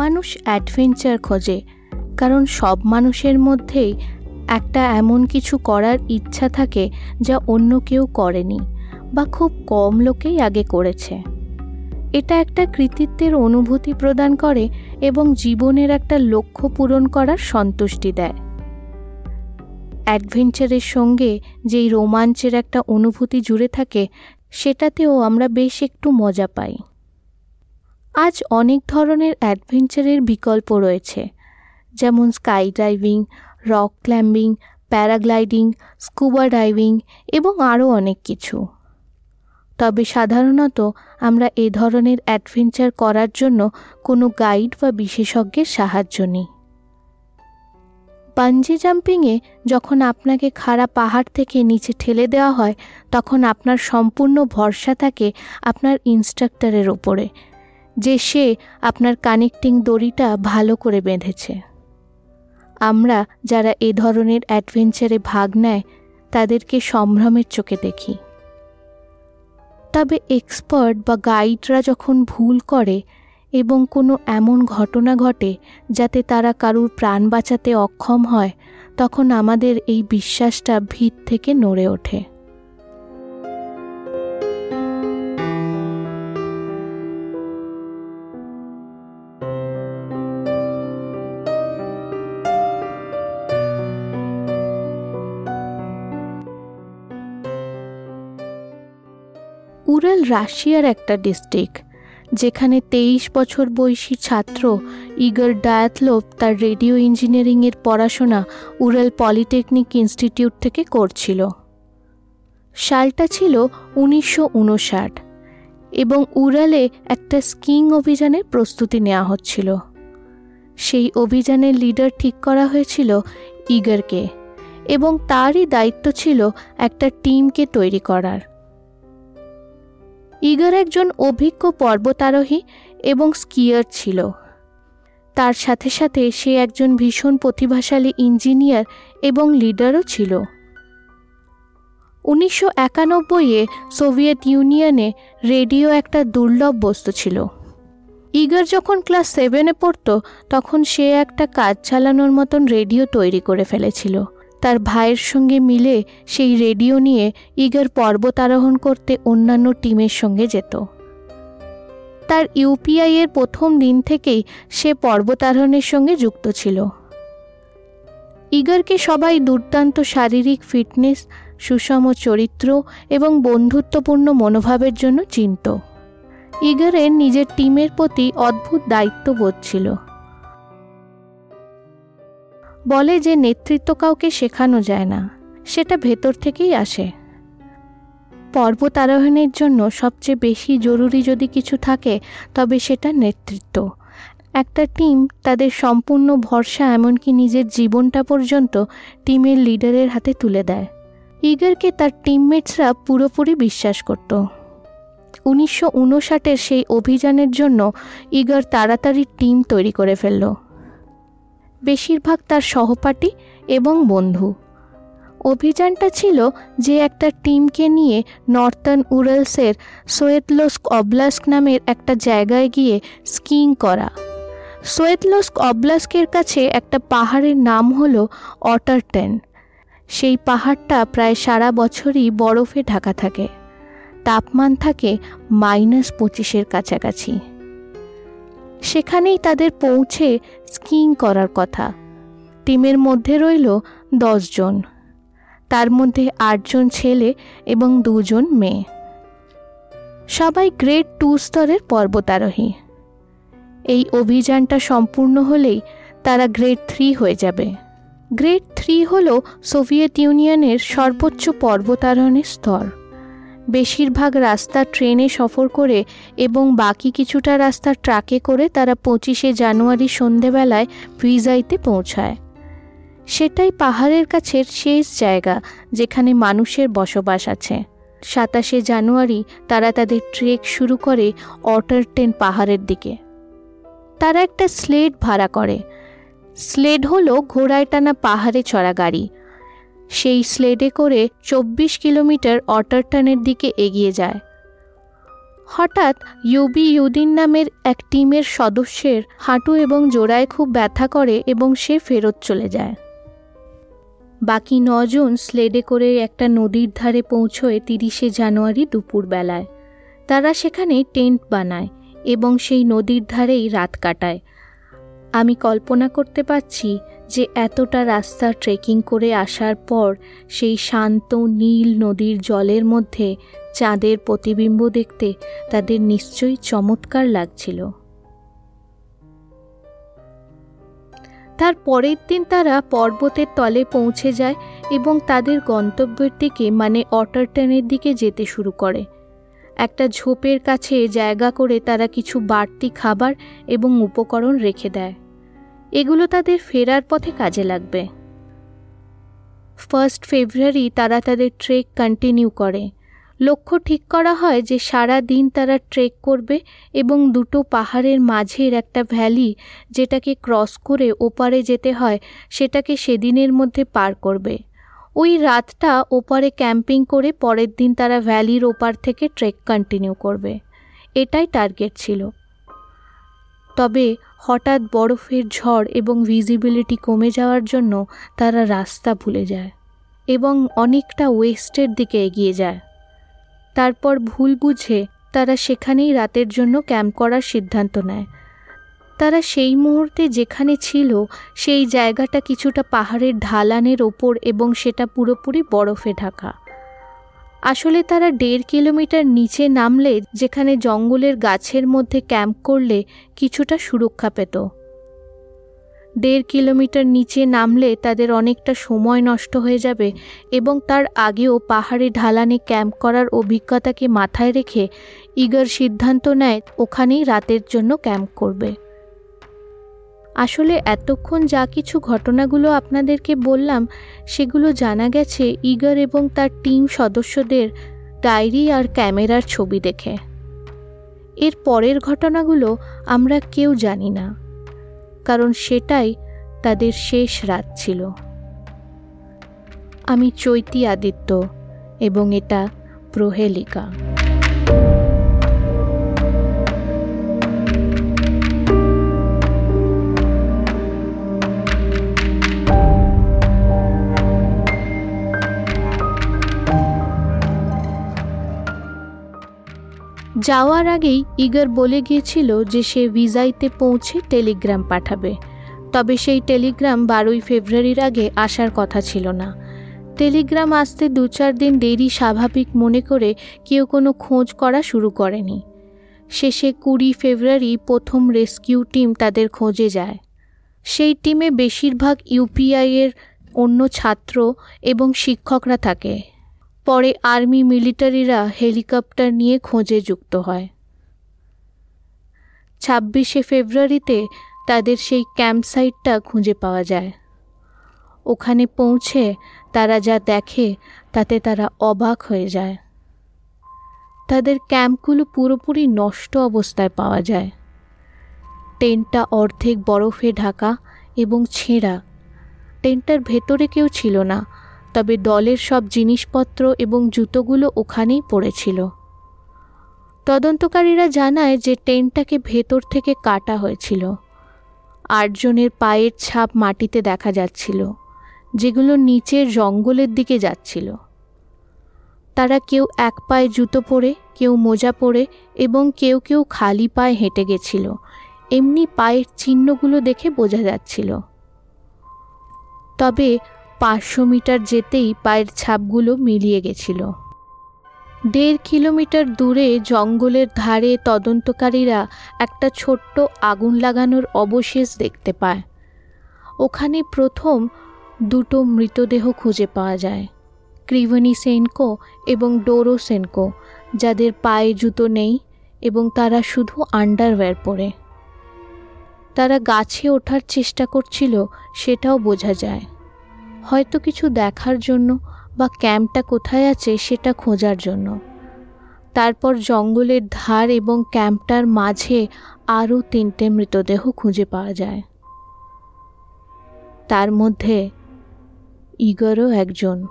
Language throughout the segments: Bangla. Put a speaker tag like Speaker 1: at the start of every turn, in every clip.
Speaker 1: মানুষ অ্যাডভেঞ্চার খোঁজে, কারণ সব মানুষের মধ্যেই একটা এমন কিছু করার ইচ্ছা থাকে যা অন্য কেউ করেনি বা খুব কম লোকেই আগে করেছে। এটা একটা কৃতিত্বের অনুভূতি প্রদান করে এবং জীবনের একটা লক্ষ্য পূরণ করার সন্তুষ্টি দেয়। অ্যাডভেঞ্চারের সঙ্গে যেই রোমাঞ্চের একটা অনুভূতি জুড়ে থাকে, সেটাতেও আমরা বেশ একটু মজা পাই। আজ অনেক ধরনের অ্যাডভেঞ্চারের বিকল্প রয়েছে। যেমন sky diving rock climbing paragliding, scuba diving এবং আরও অনেক কিছু। তবে সাধারণত আমরা এ ধরনের অ্যাডভেঞ্চার করার জন্য কোনো গাইড বা বিশেষজ্ঞের সাহায্য নিই। পাঞ্জি জাম্পিংয়ে যখন আপনাকে খাড়া পাহাড় থেকে নিচে ঠেলে দেওয়া হয়, তখন আপনার সম্পূর্ণ ভরসা থাকে আপনার ইনস্ট্রাক্টরের ওপরে যে সে আপনার কানেক্টিং দড়িটা ভালো করে বেঁধেছে। আমরা যারা এ ধরনের অ্যাডভেঞ্চারে ভাগ নেয়, তাদেরকে সম্ভ্রমের চোখে দেখি। তবে এক্সপার্ট বা গাইডরা যখন ভুল করে এবং কোনো এমন ঘটনা ঘটে যাতে তারা কারুর প্রাণ বাঁচাতে অক্ষম হয়, তখন আমাদের এই বিশ্বাসটা ভিত থেকে নড়ে ওঠে। উরাল রাশিয়ার একটা ডিস্ট্রিক্ট, যেখানে তেইশ বছর বয়সী ছাত্র ইগর ডায়াতলোভ তার রেডিও ইঞ্জিনিয়ারিংয়ের পড়াশোনা উরাল পলিটেকনিক ইনস্টিটিউট থেকে করছিল। সালটা ছিল উনিশশো উনষাট এবং উরালে একটা স্কিং অভিযানের প্রস্তুতি নেওয়া হচ্ছিল। সেই অভিযানের লিডার ঠিক করা হয়েছিল ইগরকে এবং তারই দায়িত্ব ছিল একটা টিমকে তৈরি করার। ইগার একজন অভিজ্ঞ পর্বতারোহী এবং স্কিয়ার ছিল। তার সাথে সাথে সে একজন ভীষণ প্রতিভাশালী ইঞ্জিনিয়ার এবং লিডারও ছিল। উনিশশো একানব্বইয়ে সোভিয়েত ইউনিয়নে রেডিও একটা দুর্লভ বস্তু ছিল। ইগার যখন ক্লাস সেভেনে পড়তো, তখন সে একটা কাজ চালানোর মতন রেডিও তৈরি করে ফেলেছিল। তার ভাইয়ের সঙ্গে মিলে সেই রেডিও নিয়ে ইগার পর্বত আরোহণ করতে অন্যান্য টিমের সঙ্গে যেত। তার ইউপিআই এর প্রথম দিন থেকেই সে পর্বতারোহণের সঙ্গে যুক্ত ছিল। ইগারকে সবাই দুর্দান্ত শারীরিক ফিটনেস, সুষম চরিত্র এবং বন্ধুত্বপূর্ণ মনোভাবের জন্য চিনত। ইগারের নিজের টিমের প্রতি অদ্ভুত দায়িত্ববোধ ছিল। বলে যে নেতৃত্ব কাউকে শেখানো যায় না, সেটা ভেতর থেকেই আসে। পর্বত আরোহণের জন্য সবচেয়ে বেশি জরুরি যদি কিছু থাকে, তবে সেটা নেতৃত্ব। একটা টিম তাদের সম্পূর্ণ ভরসা এমনকি নিজের জীবনটা পর্যন্ত টিমের লিডারের হাতে তুলে দেয়। ইগারকে তার টিমমেটসরা পুরোপুরি বিশ্বাস করত। উনিশশো উনষাটের সেই অভিযানের জন্য ইগার তাড়াতাড়ি টিম তৈরি করে ফেলল। বেশিরভাগ তার সহপাঠী এবং বন্ধু। অভিযানটা ছিল যে একটা টিমকে নিয়ে নর্থার্ন উরালসের সোয়েতলোস্ক অবলাস্ক নামের একটা জায়গায় গিয়ে স্কিং করা। সোয়েতলোস্ক অবলাস্কের কাছে একটা পাহাড়ের নাম হলো অটারটেন। সেই পাহাড়টা প্রায় সারা বছরই বরফে ঢাকা থাকে। তাপমান থাকে মাইনাস পঁচিশের কাছাকাছি। সেখানেই তাদের পৌঁছে স্কিং করার কথা। টিমের মধ্যে রইল দশজন তার মধ্যে আটজন ছেলে এবং দুজন মেয়ে। সবাই গ্রেড টু স্তরের পর্বতারোহী। এই অভিযানটা সম্পূর্ণ হলেই তারা গ্রেড থ্রি হয়ে যাবে। গ্রেড থ্রি হল সোভিয়েত ইউনিয়নের সর্বোচ্চ পর্বতারোহণের স্তর। বেশিরভাগ রাস্তা ট্রেনে সফর করে এবং বাকি কিছুটা রাস্তা ট্রাকে করে তারা পঁচিশে জানুয়ারি সন্ধেবেলায় ভিজাইতে পৌঁছায়। সেটাই পাহাড়ের কাছের শেষ জায়গা, যেখানে মানুষের বসবাস আছে। সাতাশে জানুয়ারি তারা তাদের ট্রেক শুরু করে অটারটেন পাহাড়ের দিকে। তারা একটা স্লেড ভাড়া করে। স্লেড হলো ঘোড়ায় টানা পাহাড়ে চড়া গাড়ি। সেই স্লেডে করে চব্বিশ কিলোমিটার অটারটনের দিকে এগিয়ে যায়। হঠাৎ ইউবি ইউদিন নামের এক টিমের সদস্যের হাঁটু এবং জোড়ায় খুব ব্যথা করে এবং সে ফেরত চলে যায়। বাকি নজন স্লেডে করে একটা নদীর ধারে পৌঁছয় তিরিশে জানুয়ারি দুপুরবেলায়। তারা সেখানে টেন্ট বানায় এবং সেই নদীর ধারেই রাত কাটায়। আমি কল্পনা করতে পারছি যে এতটা রাস্তা ট্রেকিং করে আসার পর সেই শান্ত নীল নদীর জলের মধ্যে চাঁদের প্রতিবিম্ব দেখতে তাদের নিশ্চয়ই চমৎকার লাগছিল। তার পরের দিন তারা পর্বতের তলে পৌঁছে যায় এবং তাদের গন্তব্যের দিকে মানে অটারটনের দিকে যেতে শুরু করে। একটা ঝোপের কাছে জায়গা করে তারা কিছু বাড়তি খাবার এবং উপকরণ রেখে দেয়। এগুলো তাদের ফেরার পথে কাজে লাগবে। ফার্স্ট ফেব্রুয়ারি তারা তাদের ট্রেক কন্টিনিউ করে। লক্ষ্য ঠিক করা হয় যে সারা দিন তারা ট্রেক করবে এবং দুটো পাহাড়ের মাঝের একটা ভ্যালি যেটাকে ক্রস করে ওপারে যেতে হয়, সেটাকে সেদিনের মধ্যে পার করবে। ওই রাতটা ওপারে ক্যাম্পিং করে পরের দিন তারা ভ্যালির ওপার থেকে ট্রেক কন্টিনিউ করবে। এটাই টার্গেট ছিল। তবে হঠাৎ বরফের ঝড় এবং ভিজিবিলিটি কমে যাওয়ার জন্য তারা রাস্তা ভুলে যায় এবং অনেকটা ওয়েস্টের দিকে এগিয়ে যায়। তারপর ভুল বুঝে তারা সেখানেই রাতের জন্য ক্যাম্প করার সিদ্ধান্ত নেয়। তারা সেই মুহূর্তে যেখানে ছিল, সেই জায়গাটা কিছুটা পাহাড়ের ঢালানের ওপর এবং সেটা পুরোপুরি বরফে ঢাকা। আসলে তারা দেড় কিলোমিটার নিচে নামলে যেখানে জঙ্গলের গাছের মধ্যে ক্যাম্প করলে কিছুটা সুরক্ষা পেত। দেড় কিলোমিটার নিচে নামলে তাদের অনেকটা সময় নষ্ট হয়ে যাবে এবং তার আগেও পাহাড়ে ঢালানে ক্যাম্প করার অভিজ্ঞতাকে মাথায় রেখে ইগার সিদ্ধান্ত নেয় ওখানেই রাতের জন্য ক্যাম্প করবে। আসলে এতক্ষণ যা কিছু ঘটনাগুলো আপনাদেরকে বললাম, সেগুলো জানা গেছে ইগার এবং তার টিম সদস্যদের ডায়েরি আর ক্যামেরার ছবি দেখে। এর পরের ঘটনাগুলো আমরা কেউ জানি না, কারণ সেটাই তাদের শেষ রাত ছিল। আমি চৈতি আদিত্য এবং এটা প্রহেলিকা। যাওয়ার আগেই ইগার বলে গিয়েছিল যে সে ভিজাইতে পৌঁছে টেলিগ্রাম পাঠাবে। তবে সেই টেলিগ্রাম বারোই ফেব্রুয়ারির আগে আসার কথা ছিল না। টেলিগ্রাম আসতে দু চার দিন দেরি স্বাভাবিক মনে করে কেউ কোনো খোঁজ করা শুরু করেনি। শেষে কুড়ি ফেব্রুয়ারি প্রথম রেস্কিউ টিম তাদের খোঁজে যায়। সেই টিমে বেশিরভাগ ইউপিআইয়ের অন্য ছাত্র এবং শিক্ষকরা থাকে। পরে আর্মি মিলিটারিরা হেলিকপ্টার নিয়ে খোঁজে যুক্ত হয়। ছাব্বিশে ফেব্রুয়ারিতে তাদের সেই ক্যাম্প সাইটটা খুঁজে পাওয়া যায়। ওখানে পৌঁছে তারা যা দেখে তাতে তারা অবাক হয়ে যায়। তাদের ক্যাম্পগুলো পুরোপুরি নষ্ট অবস্থায় পাওয়া যায়। টেন্টটা অর্ধেক বরফে ঢাকা এবং ছেঁড়া। টেন্টটার ভেতরে কেউ ছিল না। তবে দলের সব জিনিসপত্র এবং জুতোগুলো ওখানেই পড়েছিল। তদন্তকারীরা জানায় যে টেন্টটাকে ভেতর থেকে কাটা হয়েছিল। আটজনের পায়ের ছাপ মাটিতে দেখা যাচ্ছিল, যেগুলো নিচের জঙ্গলের দিকে যাচ্ছিল। তারা কেউ এক পায়ে জুতো পরে, কেউ মোজা পরে এবং কেউ কেউ খালি পায়ে হেঁটে গেছিল। এমনি পায়ের চিহ্নগুলো দেখে বোঝা যাচ্ছিল। তবে পাঁচশো মিটার যেতেই পায়ের ছাপগুলো মিলিয়ে গেছিল। দেড় কিলোমিটার দূরে জঙ্গলের ধারে তদন্তকারীরা একটা ছোট্ট আগুন লাগানোর অবশেষ দেখতে পায়। ওখানে প্রথম দুটো মৃতদেহ খুঁজে পাওয়া যায়। ক্রিভনি সেনকো এবং ডোরো সেনকো, যাদের পায়ে জুতো নেই এবং তারা শুধু আন্ডারওয়্যার পরে। তারা গাছে ওঠার চেষ্টা করছিল, সেটাও বোঝা যায়। হয়তো কিছু দেখার জন্য বা ক্যাম্পটা কোথায় আছে সেটা খোঁজার জন্য। তারপর জঙ্গলের ধার এবং ক্যাম্পটার মাঝে আরও তিনটে মৃতদেহ খুঁজে পাওয়া যায়। তার মধ্যে ইগরও একজন।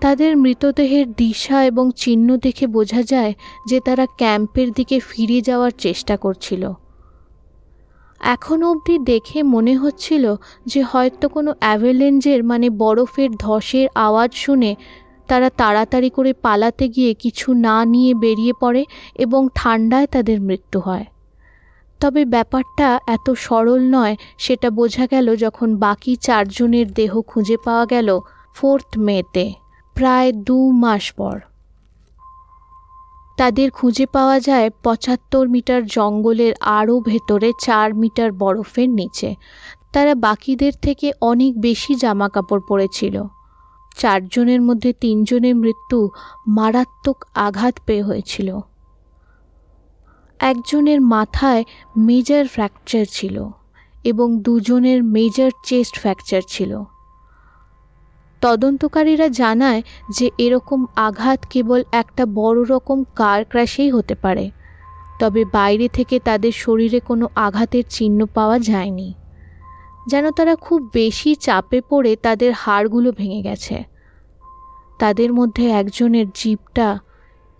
Speaker 1: তাদের মৃতদেহের দিশা এবং চিহ্ন দেখে বোঝা যায় যে তারা ক্যাম্পের দিকে ফিরে যাওয়ার চেষ্টা করছিল। এখনও অবধি দেখে মনে হচ্ছিল যে হয়তো কোনো অ্যাভেলেঞ্জের মানে বরফের ধসের আওয়াজ শুনে তারা তাড়াতাড়ি করে পালাতে গিয়ে কিছু না নিয়ে বেরিয়ে পড়ে এবং ঠান্ডায় তাদের মৃত্যু হয়। তবে ব্যাপারটা এত সরল নয়, সেটা বোঝা গেল যখন বাকি চারজনের দেহ খুঁজে পাওয়া গেল ফোর্থ মেতে, প্রায় দু মাস পর। তাদের খুঁজে পাওয়া যায় পঁচাত্তর মিটার জঙ্গলের আরও ভেতরে চার মিটার বরফের নিচে। তারা বাকিদের থেকে অনেক বেশি জামা কাপড় পরেছিল। চারজনের মধ্যে তিনজনের মৃত্যু মারাত্মক আঘাত পেয়ে হয়েছিল। একজনের মাথায় মেজর ফ্র্যাকচার ছিল এবং দুজনের মেজর চেস্ট ফ্র্যাকচার ছিল। তদন্তকারীরা জানায় যে এরকম আঘাত কেবল একটা বড় রকম কার ক্র্যাশেই হতে পারে। তবে বাইরে থেকে তাদের শরীরে কোনো আঘাতের চিহ্ন পাওয়া যায়নি। যেন তারা খুব বেশি চাপে পড়ে তাদের হাড়গুলো ভেঙে গেছে। তাদের মধ্যে একজনের জিপটা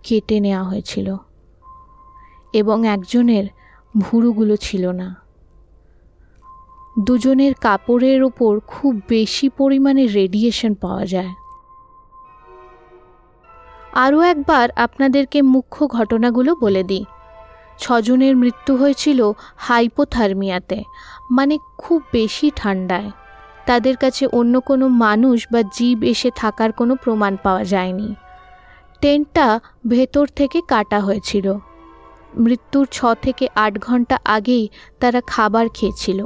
Speaker 1: কেটে নেওয়া হয়েছিল এবং একজনের ভুরুগুলো ছিল না। দুজনের কাপড়ের ওপর খুব বেশি পরিমাণে রেডিয়েশন পাওয়া যায়। আরও একবার আপনাদেরকে মুখ্য ঘটনাগুলো বলে দিই। ছজনের মৃত্যু হয়েছিল হাইপোথার্মিয়াতে মানে খুব বেশি ঠান্ডায়। তাদের কাছে অন্য কোনো মানুষ বা জীব এসে থাকার কোনো প্রমাণ পাওয়া যায়নি। টেন্টটা ভেতর থেকে কাটা হয়েছিল। মৃত্যুর ছ থেকে আট ঘণ্টা আগেই তারা খাবার খেয়েছিল।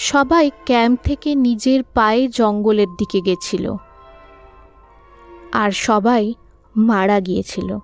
Speaker 1: সবাই ক্যাম্প থেকে নিজের পায়ে জঙ্গলের দিকে গেছিল। আর সবাই মারা গিয়েছিল।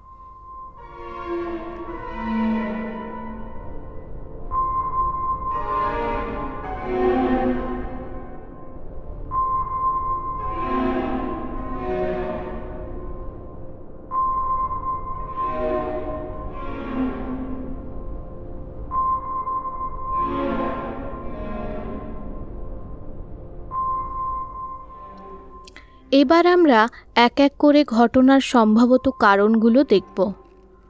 Speaker 1: এবার আমরা এক এক করে ঘটনার সম্ভবত কারণগুলো দেখব।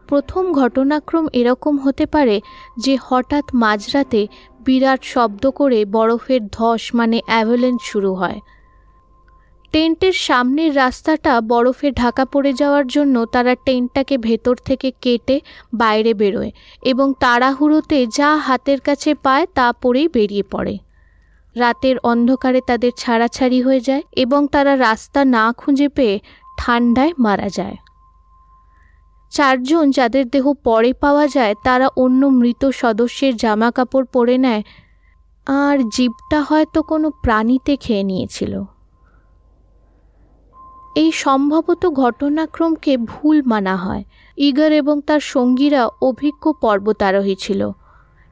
Speaker 1: প্রথম ঘটনাক্রম এরকম হতে পারে যে হঠাৎ মাঝরাতে বিরাট শব্দ করে বরফের ধস মানে অ্যাভেলেন্স শুরু হয়। টেন্টের সামনের রাস্তাটা বরফে ঢাকা পড়ে যাওয়ার জন্য তারা টেন্টটাকে ভেতর থেকে কেটে বাইরে বেরোয় এবং তাড়াহুড়োতে যা হাতের কাছে পায় তা পরেই বেরিয়ে পড়ে। রাতের অন্ধকারে তাদের ছাড়াছাড়ি হয়ে যায় এবং তারা রাস্তা না খুঁজে পেয়ে ঠান্ডায় মারা যায়। চারজন যাদের দেহ পরে পাওয়া যায়, তারা অন্য মৃত সদস্যের জামা কাপড় পরে নেয়। আর জীবটা হয়তো কোনো প্রাণীতে খেয়ে নিয়েছিল। এই সম্ভবত ঘটনাক্রমকে ভুল মানা হয়। ইগার এবং তার সঙ্গীরা অভিজ্ঞ পর্বতারোহী ছিল।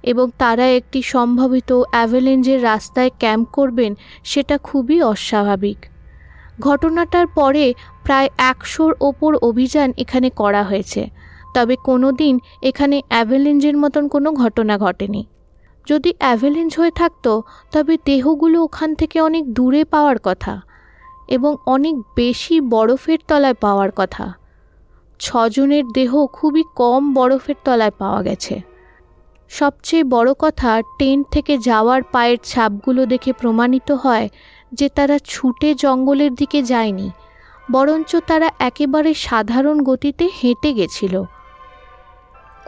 Speaker 1: এবং তারা একটি সম্ভাবিত অ্যাভেলেঞ্জের রাস্তায় ক্যাম্প করবেন সেটা খুবই অস্বাভাবিক। ঘটনাটার পরে প্রায় একশোর ওপর অভিযান এখানে করা হয়েছে। তবে কোনো দিন এখানে অ্যাভেলেঞ্জের মতন কোনো ঘটনা ঘটেনি। যদি অ্যাভেলেঞ্জ হয়ে থাকতো, তবে দেহগুলো ওখান থেকে অনেক দূরে পাওয়ার কথা এবং অনেক বেশি বরফের তলায় পাওয়ার কথা। ছজনের দেহ খুবই কম বরফের তলায় পাওয়া গেছে। সবচেয়ে বড় কথা টেন্ট থেকে যাওয়ার পায়ের ছাপগুলো দেখে প্রমাণিত হয় যে তারা ছুটে জঙ্গলের দিকে যায়নি, বরঞ্চ তারা একেবারে সাধারণ গতিতে হেঁটে গেছিল।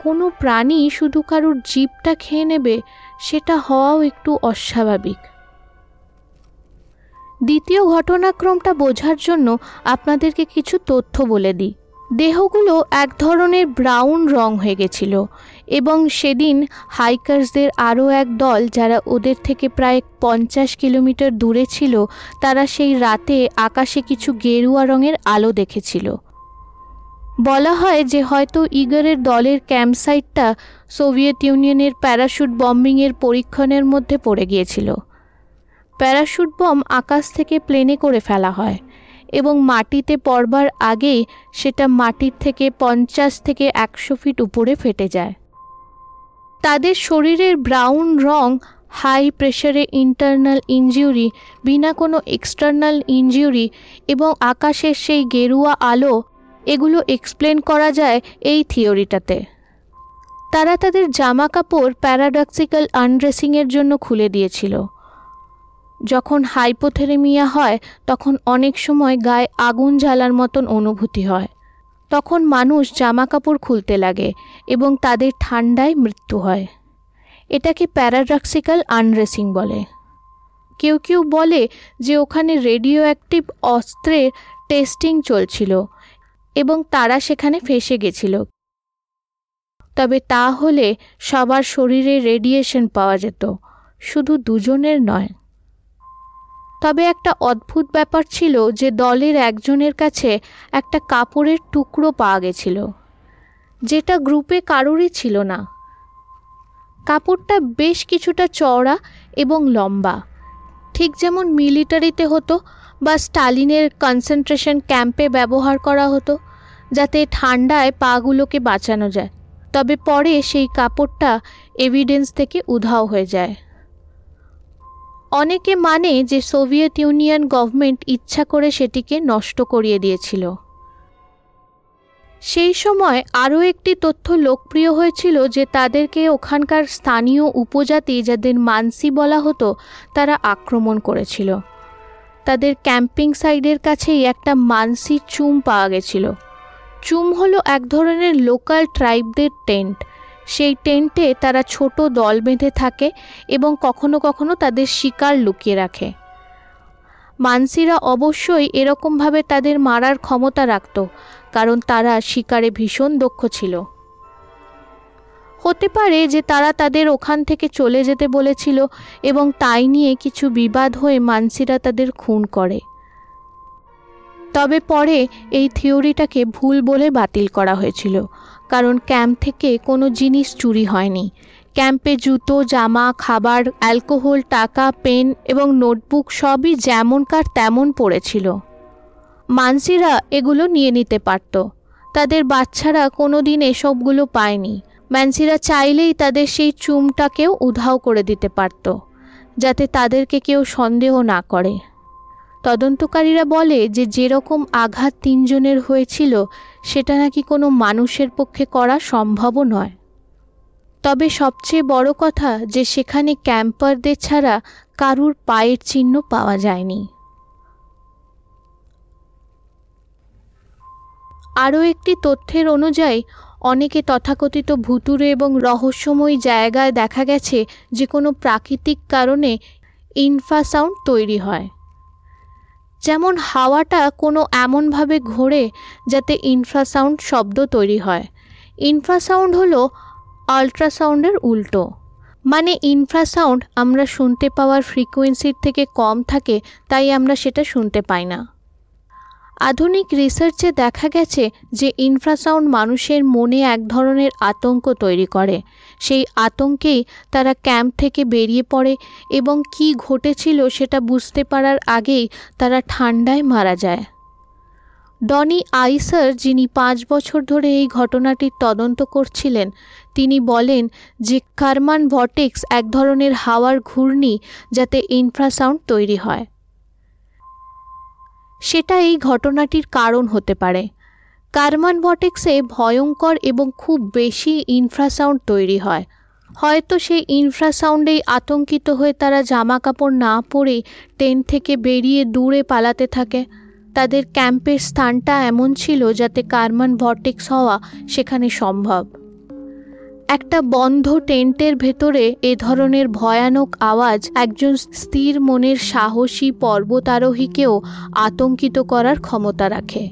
Speaker 1: কোনো প্রাণী শুধু কারুর জীবটা খেয়ে নেবে, সেটা হওয়াও একটু অস্বাভাবিক। দ্বিতীয় ঘটনাক্রমটা বোঝার জন্য আপনাদেরকে কিছু তথ্য বলে দিই। দেহগুলো এক ধরনের ব্রাউন রং হয়ে গেছিল এবং সেদিন হাইকার্সদের আরও এক দল যারা ওদের থেকে প্রায় পঞ্চাশ কিলোমিটার দূরে ছিল, তারা সেই রাতে আকাশে কিছু গেরুয়া রঙের আলো দেখেছিল। বলা হয় যে হয়তো ইগারের দলের ক্যাম্পসাইটটা সোভিয়েত ইউনিয়নের প্যারাশুট বম্বিংয়ের পরীক্ষণের মধ্যে পড়ে গিয়েছিল। প্যারাশুট বম আকাশ থেকে প্লেনে করে ফেলা হয়। এবং মাটিতে পড়বার আগেই সেটা মাটির থেকে পঞ্চাশ থেকে একশো ফিট উপরে ফেটে যায়। তাদের শরীরের ব্রাউন রং, হাই প্রেশারে ইন্টারনাল ইনজিউরি বিনা কোনো এক্সটার্নাল ইনজিউরি এবং আকাশের সেই গেরুয়া আলো, এগুলো এক্সপ্লেন করা যায় এই থিওরিটাতে। তারা তাদের জামা কাপড় প্যারাডক্সিক্যাল আনড্রেসিংয়ের জন্য খুলে দিয়েছিল। যখন হাইপোথেরেমিয়া হয়, তখন অনেক সময় গায়ে আগুন জ্বালার মতন অনুভূতি হয়। তখন মানুষ জামা কাপড় খুলতে লাগে এবং তাদের ঠান্ডায় মৃত্যু হয়। এটাকে প্যারাডক্সিক্যাল আনরেসিং বলে। কেউ কেউ বলে যে ওখানে রেডিও অ্যাক্টিভ অস্ত্রের টেস্টিং চলছিল এবং তারা সেখানে ফেসে গেছিল। তবে তা হলে সবার শরীরে রেডিয়েশন পাওয়া যেত, শুধু দুজনের নয়। তবে একটা অদ্ভুত ব্যাপার ছিল যে দলের একজনের কাছে একটা কাপড়ের টুকরো পাওয়া গেছিল, যেটা গ্রুপে কারোরই ছিল না। কাপড়টা বেশ কিছুটা চওড়া এবং লম্বা, ঠিক যেমন মিলিটারিতে হতো বা স্টালিনের কনসেন্ট্রেশন ক্যাম্পে ব্যবহার করা হতো, যাতে ঠান্ডায় পাগুলোকে বাঁচানো যায়। তবে পরে সেই কাপড়টা এভিডেন্স থেকে উধাও হয়ে যায়। অনেকে মানে যে সোভিয়েত ইউনিয়ন গভর্নমেন্ট ইচ্ছা করে সেটিকে নষ্ট করিয়ে দিয়েছিল। সেই সময় আরও একটি তথ্য লোকপ্রিয় হয়েছিল যে তাদেরকে ওখানকার স্থানীয় উপজাতি যাদের মানসি বলা হতো, তারা আক্রমণ করেছিল। তাদের ক্যাম্পিং সাইডের কাছেই একটা মানসি চুম পাওয়া গেছিল। চুম হলো এক ধরনের লোকাল ট্রাইবদের টেন্ট। সেই টেন্টে তারা ছোট দল বেঁধে থাকে এবং কখনো কখনো তাদের শিকার লুকিয়ে রাখে। মানসিরা অবশ্যই এরকমভাবে তাদের মারার ক্ষমতা রাখত, কারণ তারা শিকারে ভীষণ দক্ষ ছিল। হতে পারে যে তারা তাদের ওখান থেকে চলে যেতে বলেছিল এবং তাই নিয়ে কিছু বিবাদ হয়ে মানসিরা তাদের খুন করে। তবে পরে এই থিওরিটাকে ভুল বলে বাতিল করা হয়েছিল। কারণ ক্যাম্প থেকে কোনো জিনিস চুরি হয়নি। ক্যাম্পে জুতো, জামা, খাবার, অ্যালকোহল, টাকা, পেন এবং নোটবুক সবই যেমনকার তেমন পড়েছিল। মানসিরা এগুলো নিয়ে নিতে পারত। তাদের বাচ্চারা কোনো দিন এসবগুলো পায়নি। ম্যানসিরা চাইলেই তাদের সেই চুমটাকেও উধাও করে দিতে পারত, যাতে তাদেরকে কেউ সন্দেহ না করে। তদন্তকারীরা বলে যে যেরকম আঘাত তিনজনের হয়েছিল, সেটা নাকি কোনো মানুষের পক্ষে করা সম্ভবও নয়। তবে সবচেয়ে বড় কথা যে সেখানে ক্যাম্পারদের ছাড়া কারুর পায়ের চিহ্ন পাওয়া যায়নি। আরও একটি তথ্যের অনুযায়ী, অনেকে তথাকথিত ভুতুরে এবং রহস্যময় জায়গায় দেখা গেছে যে কোনো প্রাকৃতিক কারণে ইনফাসাউন্ড তৈরি হয়। যেমন হাওয়াটা কোনো এমনভাবে ঘোরে যাতে ইনফ্রাসাউন্ড শব্দ তৈরি হয়। ইনফ্রাসাউন্ড হলো আল্ট্রাসাউন্ডের উল্টো। মানে ইনফ্রাসাউন্ড আমরা শুনতে পাওয়ার ফ্রিকোয়েন্সির থেকে কম থাকে, তাই আমরা সেটা শুনতে পাই না। আধুনিক রিসার্চে দেখা গেছে যে ইনফ্রাসাউন্ড মানুষের মনে এক ধরনের আতঙ্ক তৈরি করে। সেই আতঙ্কেই তারা ক্যাম্প থেকে বেরিয়ে পড়ে এবং কি ঘটেছিল সেটা বুঝতে পারার আগেই তারা ঠান্ডায় মারা যায়। ডনি আইসার, যিনি পাঁচ বছর ধরে এই ঘটনাটির তদন্ত করছিলেন, তিনি বলেন যে কারমান ভটেক্স এক ধরনের হাওয়ার ঘূর্ণি যাতে ইনফ্রাসাউন্ড তৈরি হয়। সেটা এই ঘটনাটির কারণ হতে পারে। কার্মান ভটেক্সে ভয়ঙ্কর এবং খুব বেশি ইনফ্রাসাউন্ড তৈরি হয়। হয়তো সেই ইনফ্রাসাউন্ডেই আতঙ্কিত হয়ে তারা জামা কাপড় না পরেই টেন্ট থেকে বেরিয়ে দূরে পালাতে থাকে। তাদের ক্যাম্পের স্থানটা এমন ছিল যাতে কার্মান ভটেক্স হওয়া সেখানে সম্ভব। একটা বন্ধ টেন্টের ভেতরে এ ধরনের ভয়ানক আওয়াজ একজন স্থির মনের সাহসী পর্বতারোহীকেও আতঙ্কিত করার ক্ষমতা রাখে।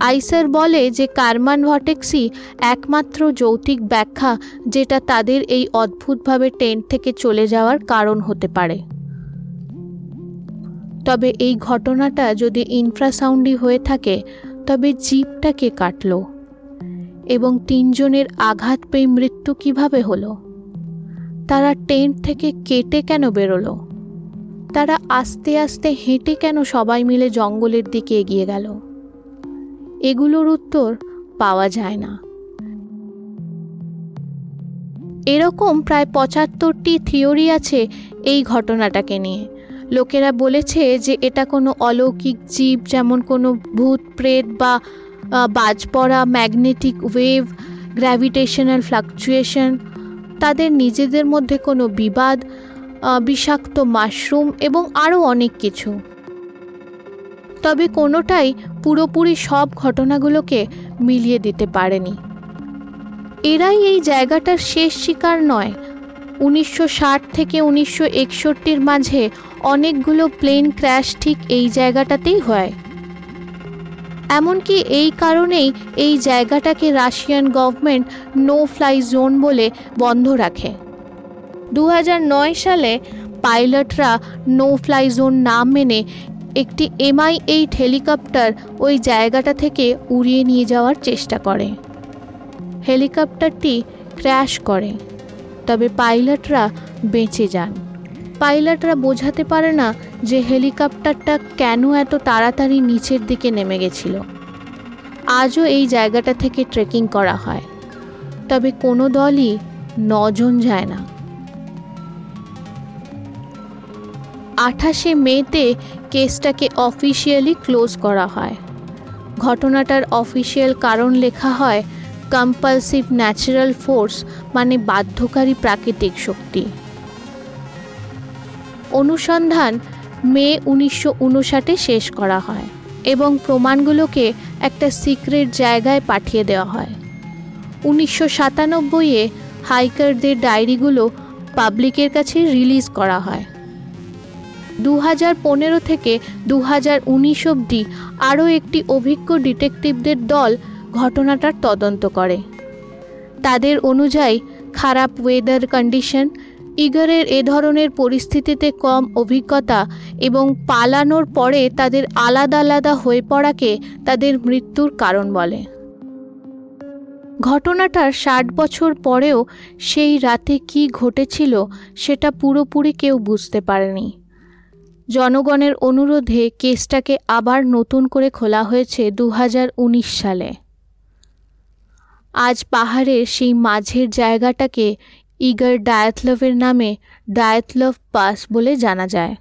Speaker 1: আইসার বলে যে কারমান ভটেক্সি একমাত্র যৌতিক ব্যাখ্যা যেটা তাদের এই অদ্ভুতভাবে টেন্ট থেকে চলে যাওয়ার কারণ হতে পারে। তবে এই ঘটনাটা যদি ইনফ্রাসাউন্ডই হয়ে থাকে, তবে জিপটাকে কাটলো? এবং তিনজনের আঘাত পেয়ে মৃত্যু কীভাবে হলো? তারা টেন্ট থেকে কেটে কেন বেরোলো? তারা আস্তে আস্তে হেঁটে কেন সবাই মিলে জঙ্গলের দিকে এগিয়ে গেল? এগুলোর উত্তর পাওয়া যায় না। এরকম প্রায় পঁচাত্তরটি থিওরি আছে এই ঘটনাটাকে নিয়ে। লোকেরা বলেছে যে এটা কোনো অলৌকিক জীব, যেমন কোনো ভূত, প্রেত বা বাজ পড়া ম্যাগনেটিক ওয়েভ গ্র্যাভিটেশনাল ফ্লাকচুয়েশন তাদের নিজেদের মধ্যে কোনো বিবাদ বিষাক্ত মাশরুম এবং আরও অনেক কিছু। তবে কোনোটাই পুরোপুরি সব ঘটনাগুলোকে মিলিয়ে দিতে পারেনি। এরাই এই জায়গাটার শেষ শিকার নয়। উনিশশো ষাট থেকে উনিশশো একষট্টির মাঝে অনেকগুলো প্লেন ক্র্যাশ ঠিক এই জায়গাটাতেই হয়। এমনকি এই কারণেই এই জায়গাটাকে Russian government no fly zone বলে বন্ধ রাখে। দু হাজার নয় সালে পাইলটরা নো ফ্লাই জোন না মেনে একটি এমআই এইট হেলিকপ্টার ওই জায়গাটা থেকে উড়িয়ে নিয়ে যাওয়ার চেষ্টা করে। হেলিকপ্টারটি ক্র্যাশ করে, তবে পাইলটরা বেঁচে যান। পাইলটরা বোঝাতে পারে না যে হেলিকপ্টারটা কেন এত তাড়াতাড়ি নিচের দিকে নেমে গেছিল। আজও এই জায়গাটা থেকে ট্রেকিং করা হয়। তবে কোনো দলই নজন যায় না। আঠাশে মেতে কেসটাকে অফিসিয়ালি ক্লোজ করা হয়। ঘটনাটার অফিসিয়াল কারণ লেখা হয় কম্পালসিভ ন্যাচারাল ফোর্স মানে বাধ্যকারী প্রাকৃতিক শক্তি। অনুসন্ধান মে উনিশশো উনষাটে শেষ করা হয় এবং প্রমাণগুলোকে একটা সিক্রেট জায়গায় পাঠিয়ে দেওয়া হয়। উনিশশো সাতানব্বইয়ে হাইকারদের ডায়েরিগুলো পাবলিকের কাছে রিলিজ করা হয়। দু হাজার পনেরো থেকে দু হাজার উনিশ অবধি আরও একটি অভিজ্ঞ ডিটেকটিভদের দল ঘটনাটার তদন্ত করে। তাদের অনুযায়ী খারাপ ওয়েদার কন্ডিশন ইগারের এ ধরনের পরিস্থিতিতে কম অভিজ্ঞতা এবং পালানোর পরে তাদের আলাদা আলাদা হয়ে পড়াকে তাদের মৃত্যুর কারণ বলে। ঘটনাটার ষাট বছর পরেও সেই রাতে কি ঘটেছিল সেটা পুরোপুরি কেউ বুঝতে পারেনি। জনগণের অনুরোধে কেসটাকে আবার নতুন করে খোলা হয়েছে দু হাজার উনিশ সালে। আজ পাহাড়ের সেই মাঝের জায়গাটাকে ইগার ডায়াতলভের নামে ডায়াতলভ পাস বলে জানা যায়।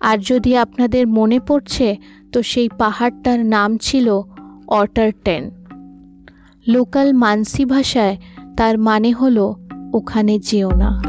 Speaker 1: আর যদি আপনাদের মনে পড়ছে, তো সেই পাহাড়টার নাম ছিল অটার টেন লোকাল মানসি ভাষায় তার মানে হলো, ওখানে যেও না।